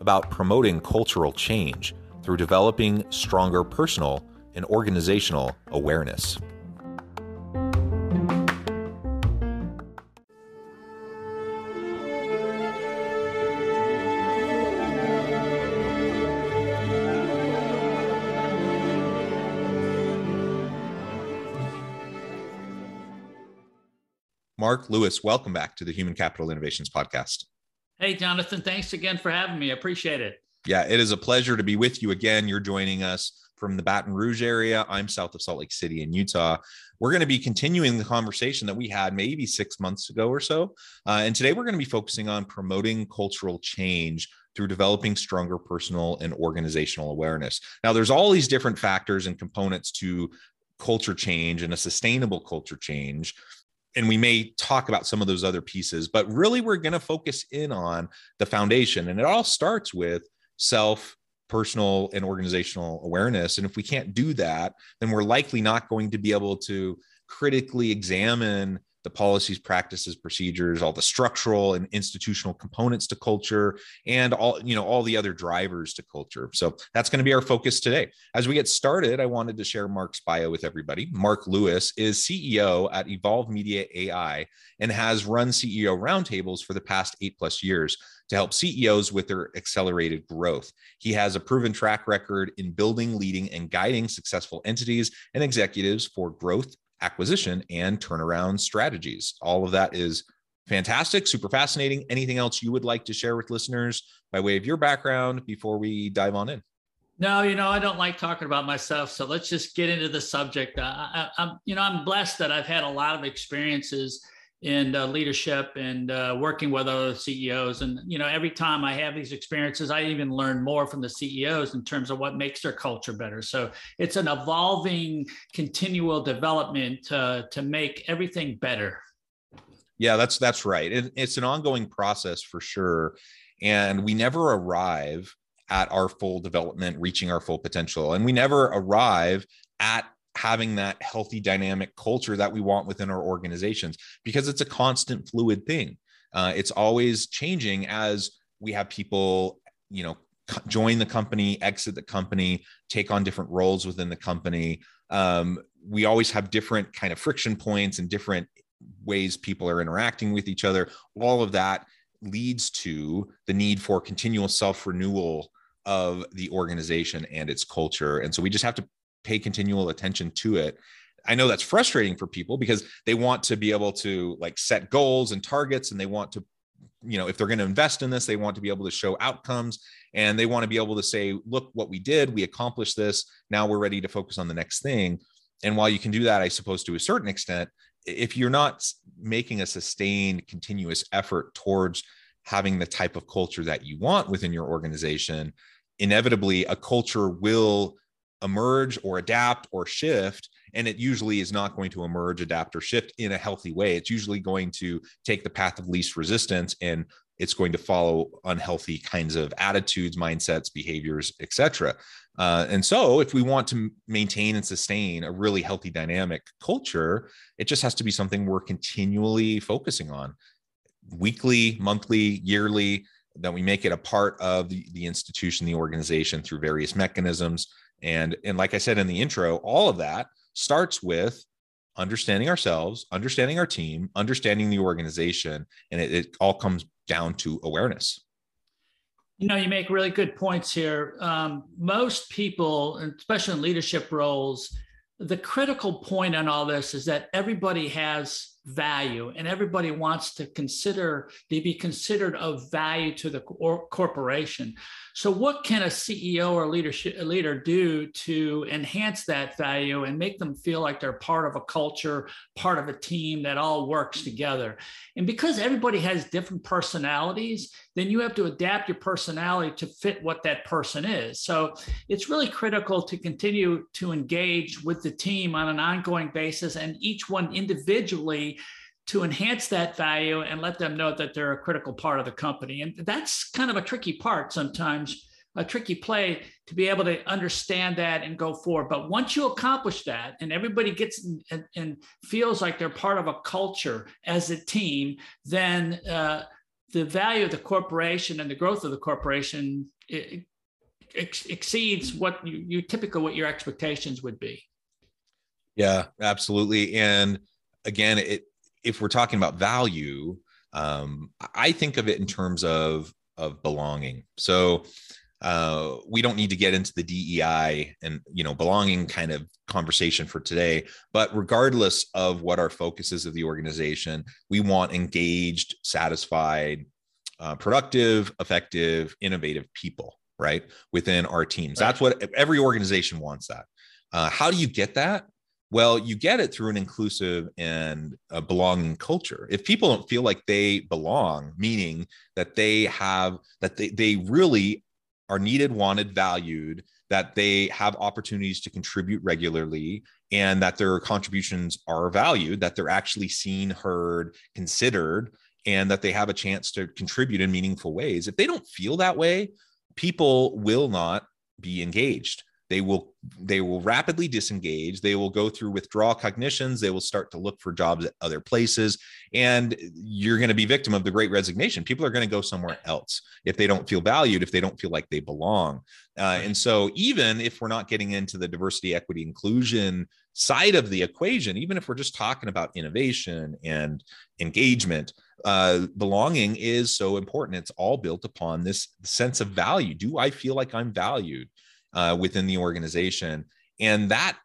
about promoting cultural change through developing stronger personal and organizational awareness. Mark Lewis, welcome back to the Human Capital Innovations Podcast. Hey, Jonathan, thanks again for having me. I appreciate it. Yeah, it is a pleasure to be with you again. You're joining us from the Baton Rouge area. I'm south of Salt Lake City in Utah. We're going to be continuing the conversation that we had maybe six months ago or so. Uh, and today we're going to be focusing on promoting cultural change through developing stronger personal and organizational awareness. Now, there's all these different factors and components to culture change and a sustainable culture change and we may talk about some of those other pieces, but really we're going to focus in on the foundation. And it all starts with self, personal, and organizational awareness. And if we can't do that, then we're likely not going to be able to critically examine the policies, practices, procedures, all the structural and institutional components to culture, and all you know all the other drivers to culture. So that's going to be our focus today. As we get started, I wanted to share Mark's bio with everybody. Mark Lewis is CEO at Evolve Media AI and has run CEO roundtables for the past eight plus years to help CEOs with their accelerated growth. He has a proven track record in building, leading, and guiding successful entities and executives for growth acquisition and turnaround strategies. All of that is fantastic, super fascinating. Anything else you would like to share with listeners by way of your background before we dive on in? No, you know, I don't like talking about myself. So let's just get into the subject. I, am you know, I'm blessed that I've had a lot of experiences in uh, leadership and uh, working with other CEOs. And you know, every time I have these experiences, I even learn more from the CEOs in terms of what makes their culture better. So it's an evolving, continual development uh, to make everything better. Yeah, that's that's right. It, it's an ongoing process for sure, and we never arrive at our full development, reaching our full potential, and we never arrive at having that healthy dynamic culture that we want within our organizations because it's a constant fluid thing. Uh, it's always changing as we have people you know join the company exit the company take on different roles within the company. Um, we always have different kind of friction points and different ways people are interacting with each other. All of that leads to the need for continual self renewal of the organization and its culture. And so we just have to pay continual attention to it. I know that's frustrating for people because they want to be able to like set goals and targets and they want to you know if they're going to invest in this they want to be able to show outcomes and they want to be able to say look what we did. We accomplished this. Now we're ready to focus on the next thing. And while you can do that i suppose to a certain extent if you're not making a sustained continuous effort towards having the type of culture that you want within your organization inevitably a culture will emerge or adapt or shift and it usually is not going to emerge adapt or shift in a healthy way. It's usually going to take the path of least resistance and it's going to follow unhealthy kinds of attitudes mindsets behaviors etc uh, and so if we want to maintain and sustain a really healthy dynamic culture it just has to be something we're continually focusing on. Weekly monthly yearly that we make it a part of the, the institution the organization through various mechanisms and and like i said in the intro all of that starts with understanding ourselves, understanding our team, understanding the organization, and it, it all comes down to awareness. You know, you make really good points here. Um, most people, especially in leadership roles, the critical point on all this is that everybody has value and everybody wants to consider to be considered of value to the corporation so what can a ceo or leadership a leader do to enhance that value and make them feel like they're part of a culture part of a team that all works together? And because everybody has different personalities then you have to adapt your personality to fit what that person is. So it's really critical to continue to engage with the team on an ongoing basis and each one individually to enhance that value and let them know that they're a critical part of the company. And that's kind of a tricky part sometimes, a tricky play to be able to understand that and go forward. But once you accomplish that and everybody gets and, and feels like they're part of a culture as a team, then uh, the value of the corporation and the growth of the corporation ex- exceeds what you, you typically what your expectations would be. Yeah, absolutely. And again, it if we're talking about value, um, I think of it in terms of of belonging. So uh, we don't need to get into the DEI and you know belonging kind of conversation for today. But regardless of what our focus is of the organization, we want engaged, satisfied, uh, productive, effective, innovative people, right, within our teams. That's what every organization wants. That. Uh, how do you get that? Well, you get it through an inclusive and a belonging culture. If people don't feel like they belong, meaning that they have, that they, they really are needed, wanted, valued, that they have opportunities to contribute regularly, and that their contributions are valued, that they're actually seen, heard, considered, and that they have a chance to contribute in meaningful ways. If they don't feel that way, people will not be engaged they will they will rapidly disengage. They will go through withdrawal cognitions. They will start to look for jobs at other places. And you're going to be victim of the great resignation. People are going to go somewhere else if they don't feel valued if they don't feel like they belong. Uh, and so even if we're not getting into the diversity equity inclusion side of the equation even if we're just talking about innovation and engagement uh, belonging is so important. It's all built upon this sense of value. Do i feel like i'm valued uh, within the organization. And that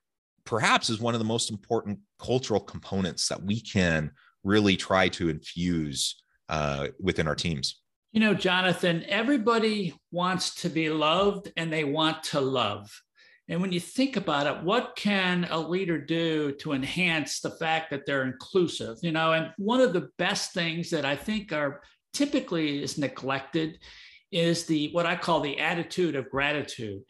perhaps is one of the most important cultural components that we can really try to infuse uh, within our teams. You know, Jonathan, everybody wants to be loved and they want to love. And when you think about it, what can a leader do to enhance the fact that they're inclusive? You know, and one of the best things that I think are typically is neglected is the what I call the attitude of gratitude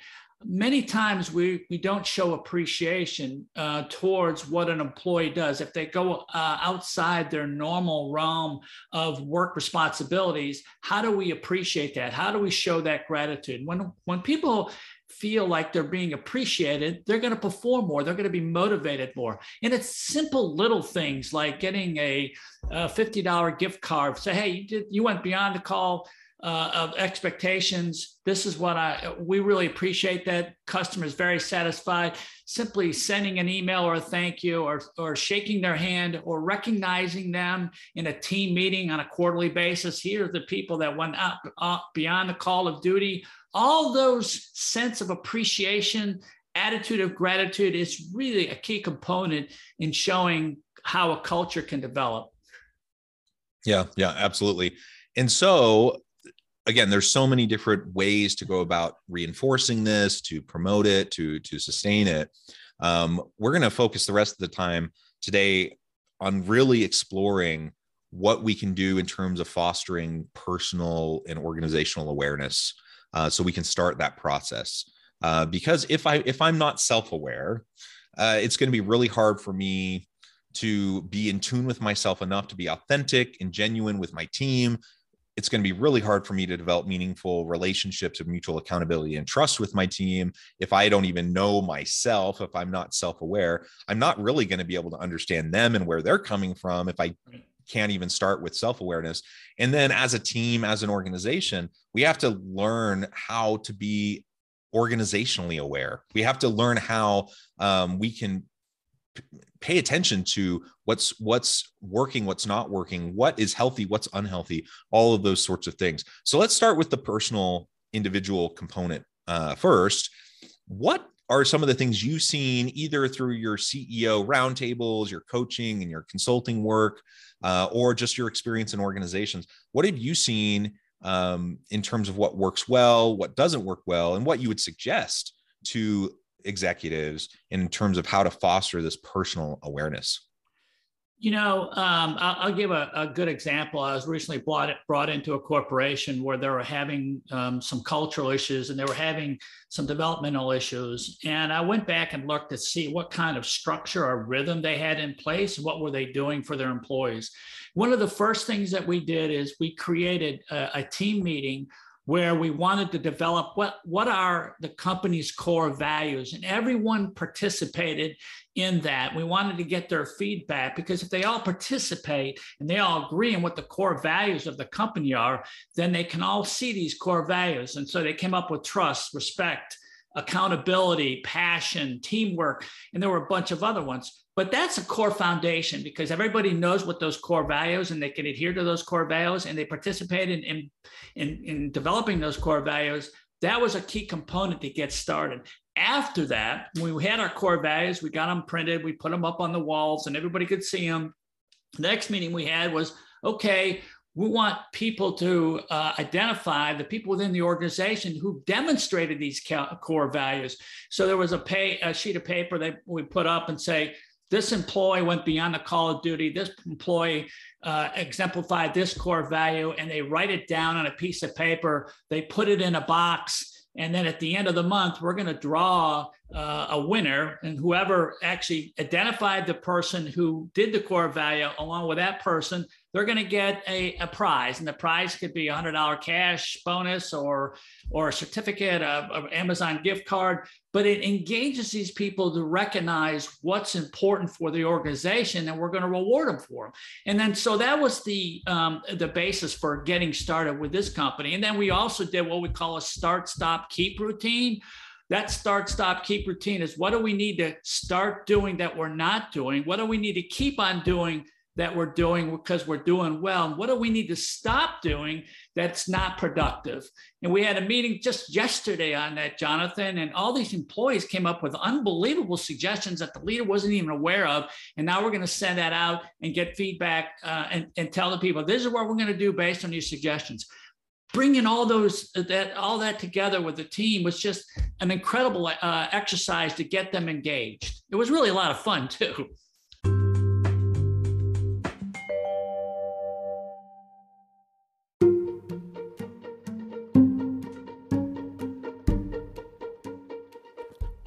many times we, we don't show appreciation uh, towards what an employee does. If they go uh, outside their normal realm of work responsibilities, how do we appreciate that? How do we show that gratitude? When, when people feel like they're being appreciated, they're going to perform more. They're going to be motivated more. And it's simple little things like getting a, a $50 gift card. Say, hey, you did you went beyond the call uh, of expectations. This is what I we really appreciate that customers very satisfied. Simply sending an email or a thank you or or shaking their hand or recognizing them in a team meeting on a quarterly basis. Here are the people that went up, up beyond the call of duty. All those sense of appreciation, attitude of gratitude is really a key component in showing how a culture can develop. Yeah, yeah, absolutely. And so again there's so many different ways to go about reinforcing this to promote it to to sustain it. Um, we're going to focus the rest of the time today on really exploring what we can do in terms of fostering personal and organizational awareness uh, so we can start that process. Uh, because if i if i'm not self-aware uh, it's going to be really hard for me to be in tune with myself enough to be authentic and genuine with my team it's going to be really hard for me to develop meaningful relationships of mutual accountability and trust with my team if I don't even know myself, if I'm not self aware. I'm not really going to be able to understand them and where they're coming from if I can't even start with self awareness. And then as a team, as an organization, we have to learn how to be organizationally aware. We have to learn how um, we can pay attention to what's what's working what's not working what is healthy what's unhealthy all of those sorts of things. So let's start with the personal individual component uh, first. What are some of the things you've seen either through your ceo roundtables your coaching and your consulting work uh, or just your experience in organizations? What have you seen um, in terms of what works well what doesn't work well and what you would suggest to executives in terms of how to foster this personal awareness? You know, um, I'll, I'll, give a, a, good example. I was recently brought brought into a corporation where they were having um, some cultural issues and they were having some developmental issues. And I went back and looked to see what kind of structure or rhythm they had in place. What were they doing for their employees? One of the first things that we did is we created a, a team meeting where we wanted to develop what, what are the company's core values. And everyone participated in that. We wanted to get their feedback because if they all participate and they all agree on what the core values of the company are then they can all see these core values. And so they came up with trust respect accountability passion teamwork and there were a bunch of other ones but that's a core foundation because everybody knows what those core values and they can adhere to those core values and they participate in, in, in, in developing those core values. That was a key component to get started. After that, when we had our core values, we got them printed, we put them up on the walls, and everybody could see them. The next meeting we had was okay, we want people to uh, identify the people within the organization who demonstrated these core values. So there was a, pay, a sheet of paper that we put up and say, this employee went beyond the call of duty. This employee uh, exemplified this core value, and they write it down on a piece of paper. They put it in a box. And then at the end of the month, we're going to draw uh, a winner. And whoever actually identified the person who did the core value, along with that person, they're going to get a, a prize, and the prize could be a hundred dollar cash bonus or or a certificate of Amazon gift card. But it engages these people to recognize what's important for the organization, and we're going to reward them for them. And then so that was the um, the basis for getting started with this company. And then we also did what we call a start, stop, keep routine that start, stop, keep routine is what do we need to start doing that we're not doing? What do we need to keep on doing that we're doing because we're doing well? And what do we need to stop doing that's not productive? And we had a meeting just yesterday on that, Jonathan, and all these employees came up with unbelievable suggestions that the leader wasn't even aware of. And now we're going to send that out and get feedback uh, and, and tell the people this is what we're going to do based on these suggestions bringing all those that all that together with the team was just an incredible uh, exercise to get them engaged. It was really a lot of fun too.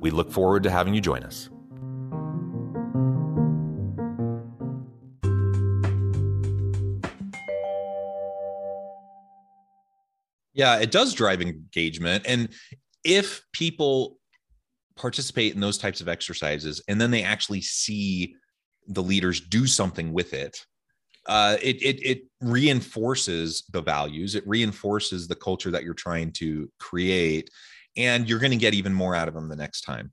We look forward to having you join us. Yeah, it does drive engagement. And if people participate in those types of exercises and then they actually see the leaders do something with it uh, it, it, it reinforces the values it reinforces the culture that you're trying to create and you're going to get even more out of them the next time.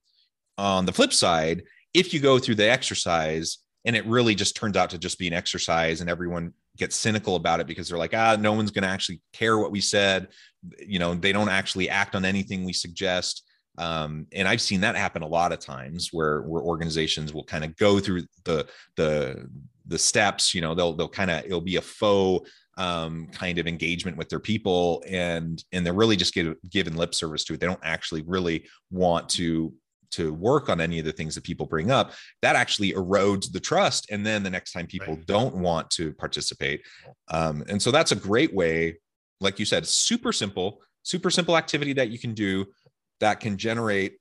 On the flip side if you go through the exercise and it really just turns out to just be an exercise and everyone gets cynical about it because they're like ah no one's going to actually care what we said you know they don't actually act on anything we suggest. Um, and i've seen that happen a lot of times where where organizations will kind of go through the the the steps you know they'll they'll kind of it'll be a faux um, kind of engagement with their people and and they're really just give, giving lip service to it. They don't actually really want to to work on any of the things that people bring up. That actually erodes the trust and then the next time people right. don't want to participate um, and so that's a great way like you said super simple super simple activity that you can do that can generate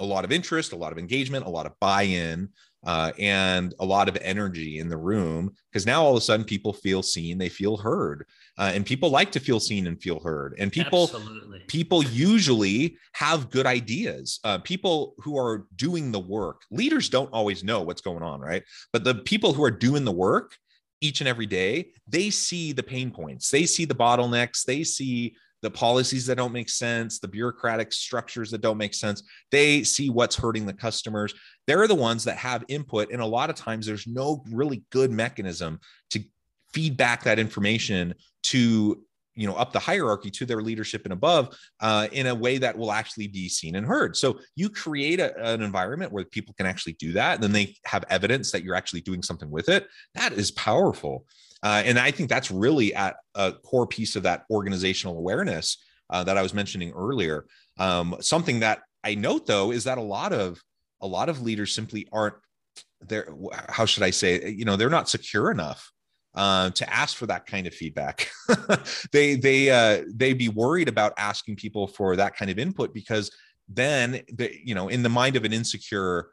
a lot of interest a lot of engagement a lot of buy-in uh, and a lot of energy in the room because now all of a sudden people feel seen they feel heard uh, and people like to feel seen and feel heard and people Absolutely. people usually have good ideas uh, people who are doing the work leaders don't always know what's going on right but the people who are doing the work each and every day they see the pain points they see the bottlenecks they see the policies that don't make sense, the bureaucratic structures that don't make sense. They see what's hurting the customers. They're the ones that have input. And a lot of times there's no really good mechanism to feed back that information to you know up the hierarchy to their leadership and above uh, in a way that will actually be seen and heard so you create a, an environment where people can actually do that and then they have evidence that you're actually doing something with it that is powerful uh, and I think that's really at a core piece of that organizational awareness uh, that I was mentioning earlier. Um, something that I note though is that a lot of a lot of leaders simply aren't there. How should I say? You know, they're not secure enough uh, to ask for that kind of feedback. they they uh, they be worried about asking people for that kind of input because then the, you know in the mind of an insecure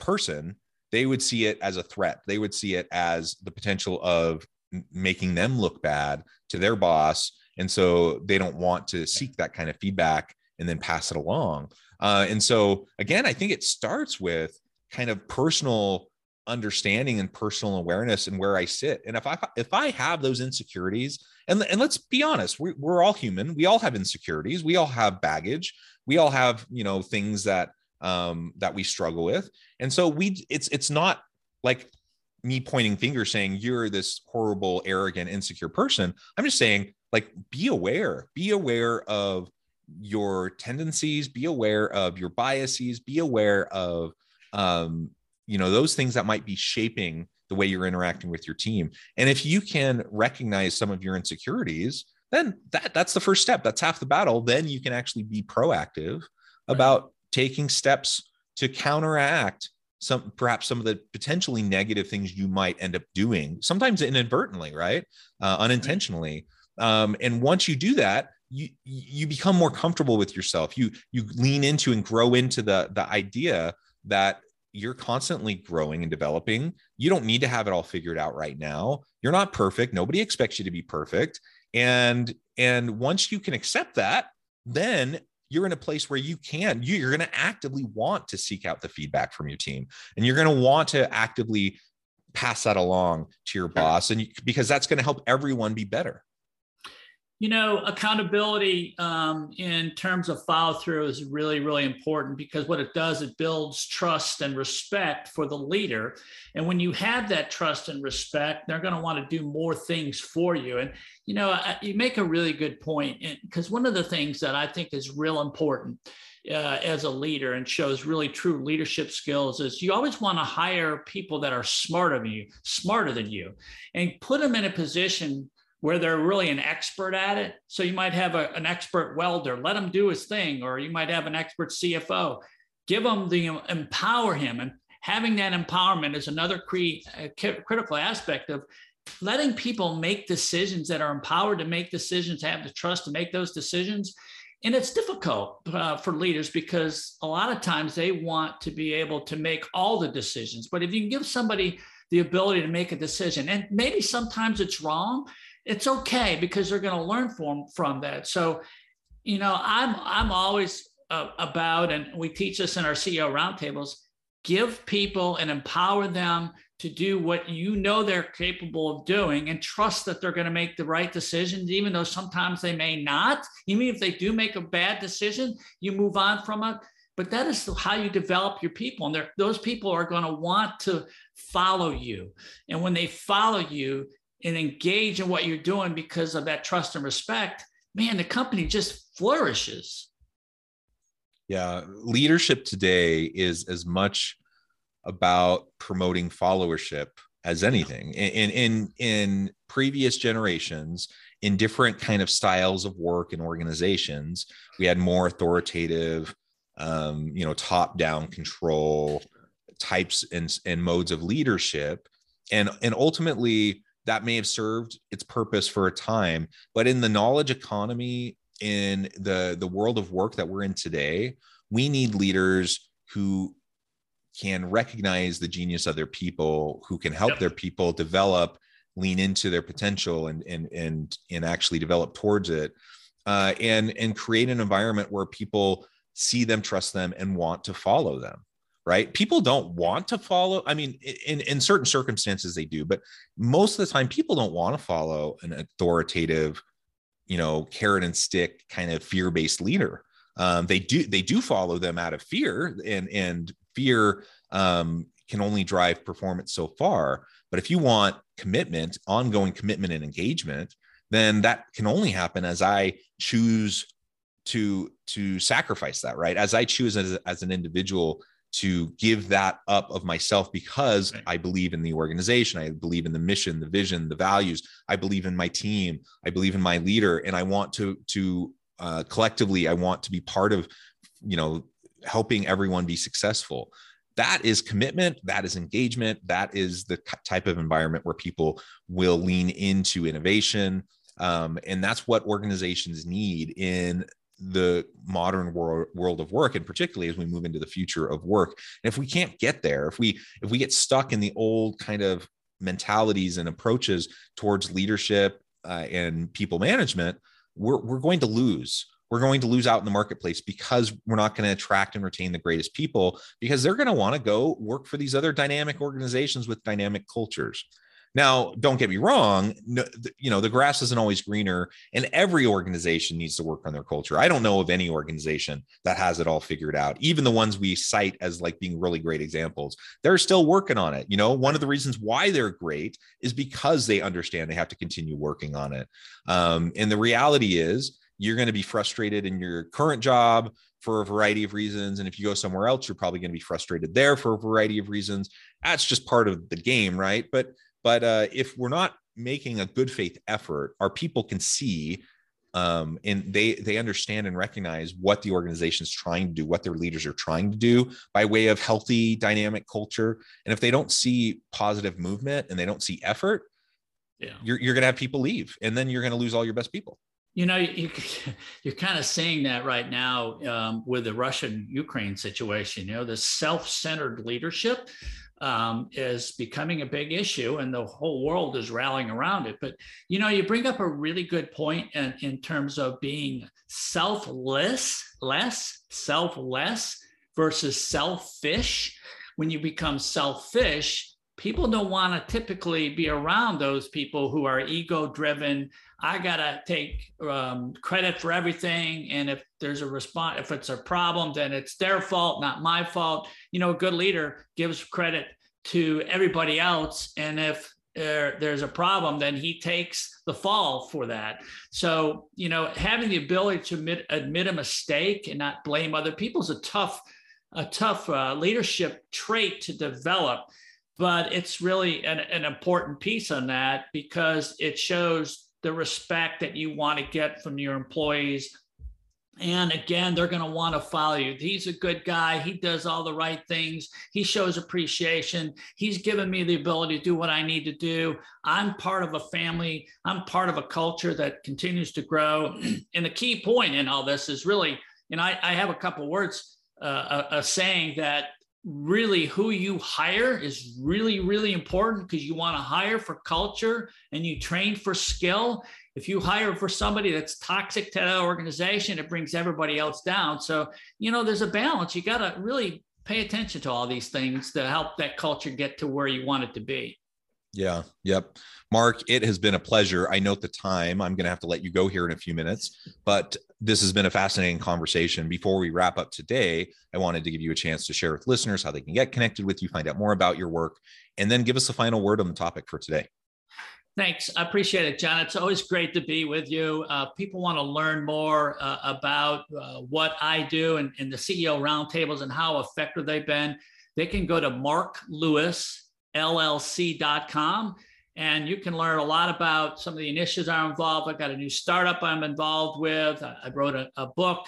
person they would see it as a threat they would see it as the potential of making them look bad to their boss. And so they don't want to seek that kind of feedback and then pass it along. Uh, and so again i think it starts with kind of personal understanding and personal awareness and where i sit. And if i if i have those insecurities and, and let's be honest we, we're all human. We all have insecurities. We all have baggage. We all have you know things that um that we struggle with. And so we it's it's not like me pointing fingers saying you're this horrible, arrogant, insecure person. I'm just saying, like, be aware, be aware of your tendencies, be aware of your biases, be aware of, um, you know, those things that might be shaping the way you're interacting with your team. And if you can recognize some of your insecurities, then that that's the first step. That's half the battle. Then you can actually be proactive about taking steps to counteract some perhaps some of the potentially negative things you might end up doing sometimes inadvertently right? Uh, unintentionally. Um, and once you do that you you become more comfortable with yourself. You you lean into and grow into the the idea that you're constantly growing and developing. You don't need to have it all figured out right now. You're not perfect. Nobody expects you to be perfect. And and once you can accept that then you're in a place where you can you're going to actively want to seek out the feedback from your team and you're going to want to actively pass that along to your boss and you, because that's going to help everyone be better you know, accountability um, in terms of follow through is really, really important because what it does, it builds trust and respect for the leader. And when you have that trust and respect, they're going to want to do more things for you. And, you know, you make a really good point because one of the things that I think is real important uh, as a leader and shows really true leadership skills is you always want to hire people that are smarter than you, smarter than you, and put them in a position where they're really an expert at it. So you might have a, an expert welder, let him do his thing, or you might have an expert CFO. Give him the empower him, and having that empowerment is another cre- uh, critical aspect of letting people make decisions that are empowered to make decisions, have the trust to make those decisions. And it's difficult uh, for leaders because a lot of times they want to be able to make all the decisions. But if you can give somebody the ability to make a decision, and maybe sometimes it's wrong, it's okay because they're going to learn from from that. So, you know, I'm I'm always uh, about, and we teach this in our CEO roundtables: give people and empower them to do what you know they're capable of doing, and trust that they're going to make the right decisions, even though sometimes they may not. Even if they do make a bad decision, you move on from it. But that is how you develop your people, and those people are going to want to follow you. And when they follow you, and engage in what you're doing because of that trust and respect, man, the company just flourishes. Yeah, leadership today is as much about promoting followership as anything. In in in previous generations, in different kind of styles of work and organizations, we had more authoritative, um, you know, top down control types and, and modes of leadership, and and ultimately that may have served its purpose for a time, but in the knowledge economy in the the world of work that we're in today we need leaders who can recognize the genius of their people who can help yep. their people develop lean into their potential and and and and actually develop towards it uh, and and create an environment where people see them trust them and want to follow them right? People don't want to follow i mean in in certain circumstances they do but most of the time people don't want to follow an authoritative you know carrot and stick kind of fear-based leader. Um, they do they do follow them out of fear and and fear um, can only drive performance so far. But if you want commitment ongoing commitment and engagement then that can only happen as i choose to to sacrifice that right? As i choose as, as an individual to give that up of myself because right. I believe in the organization. I believe in the mission, the vision, the values. I believe in my team. I believe in my leader, and I want to to uh, collectively. I want to be part of, you know, helping everyone be successful. That is commitment. That is engagement. That is the type of environment where people will lean into innovation. Um, and that's what organizations need in the modern world, world of work and particularly as we move into the future of work. And if we can't get there if we if we get stuck in the old kind of mentalities and approaches towards leadership uh, and people management we're, we're going to lose. We're going to lose out in the marketplace because we're not going to attract and retain the greatest people because they're going to want to go work for these other dynamic organizations with dynamic cultures now, don't get me wrong, no, you know, the grass isn't always greener, and every organization needs to work on their culture. I don't know of any organization that has it all figured out. Even the ones we cite as like being really great examples, they're still working on it. You know, one of the reasons why they're great is because they understand they have to continue working on it. Um, and the reality is, you're going to be frustrated in your current job for a variety of reasons. And if you go somewhere else, you're probably going to be frustrated there for a variety of reasons. That's just part of the game, right? But but uh, if we're not making a good faith effort, our people can see um, and they they understand and recognize what the organization is trying to do, what their leaders are trying to do by way of healthy, dynamic culture. And if they don't see positive movement and they don't see effort, yeah. you're you're going to have people leave, and then you're going to lose all your best people. You know, you, you're kind of seeing that right now um, with the Russian Ukraine situation. You know, the self centered leadership um, is becoming a big issue and the whole world is rallying around it. But, you know, you bring up a really good point in, in terms of being selfless, less, selfless versus selfish. When you become selfish, people don't want to typically be around those people who are ego driven i gotta take um, credit for everything and if there's a response if it's a problem then it's their fault not my fault. You know a good leader gives credit to everybody else and if there, there's a problem then he takes the fall for that. So you know having the ability to admit, admit a mistake and not blame other people is a tough a tough uh, leadership trait to develop but it's really an, an important piece on that because it shows the respect that you want to get from your employees and again, they're going to want to follow you. He's a good guy. He does all the right things. He shows appreciation. He's given me the ability to do what I need to do. I'm part of a family. I'm part of a culture that continues to grow. And the key point in all this is really, and I, I have a couple words, uh, a, a saying that really who you hire is really really important because you want to hire for culture and you train for skill. If you hire for somebody that's toxic to that organization it brings everybody else down. So you know there's a balance. You got to really pay attention to all these things to help that culture get to where you want it to be yeah yep mark it has been a pleasure i note the time i'm going to have to let you go here in a few minutes but this has been a fascinating conversation. Before we wrap up today, I wanted to give you a chance to share with listeners how they can get connected with you, find out more about your work, and then give us a final word on the topic for today. Thanks. I appreciate it, John. It's always great to be with you. Uh, people want to learn more uh, about uh, what I do and, and, the CEO roundtables and how effective they've been. They can go to marklewisllc.com and you can learn a lot about some of the initiatives I'm involved. I've got a new startup I'm involved with. I wrote a, a book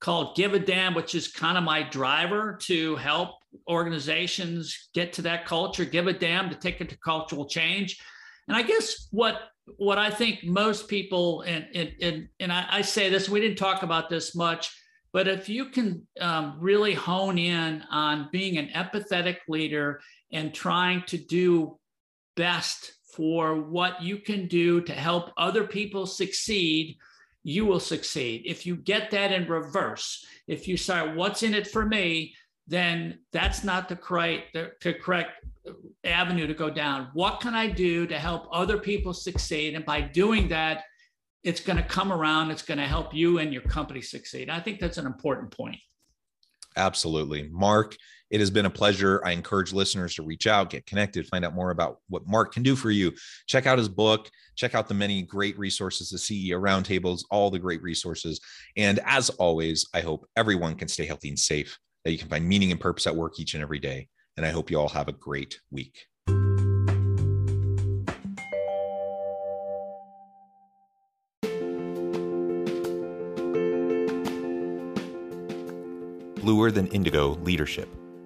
called Give a Damn, which is kind of my driver to help organizations get to that culture, give a damn to take it to cultural change. And I guess what what I think most people and and and, and I, I say this, we didn't talk about this much, but if you can um, really hone in on being an empathetic leader and trying to do best for what you can do to help other people succeed, you will succeed. If you get that in reverse, if you start, what's in it for me? Then that's not the correct, the, the correct avenue to go down. What can I do to help other people succeed? And by doing that, it's going to come around. It's going to help you and your company succeed. I think that's an important point. Absolutely. Mark, it has been a pleasure. I encourage listeners to reach out, get connected, find out more about what Mark can do for you. Check out his book, check out the many great resources, the CEO roundtables, all the great resources. And as always, I hope everyone can stay healthy and safe, that you can find meaning and purpose at work each and every day. And I hope you all have a great week. Bluer Than Indigo Leadership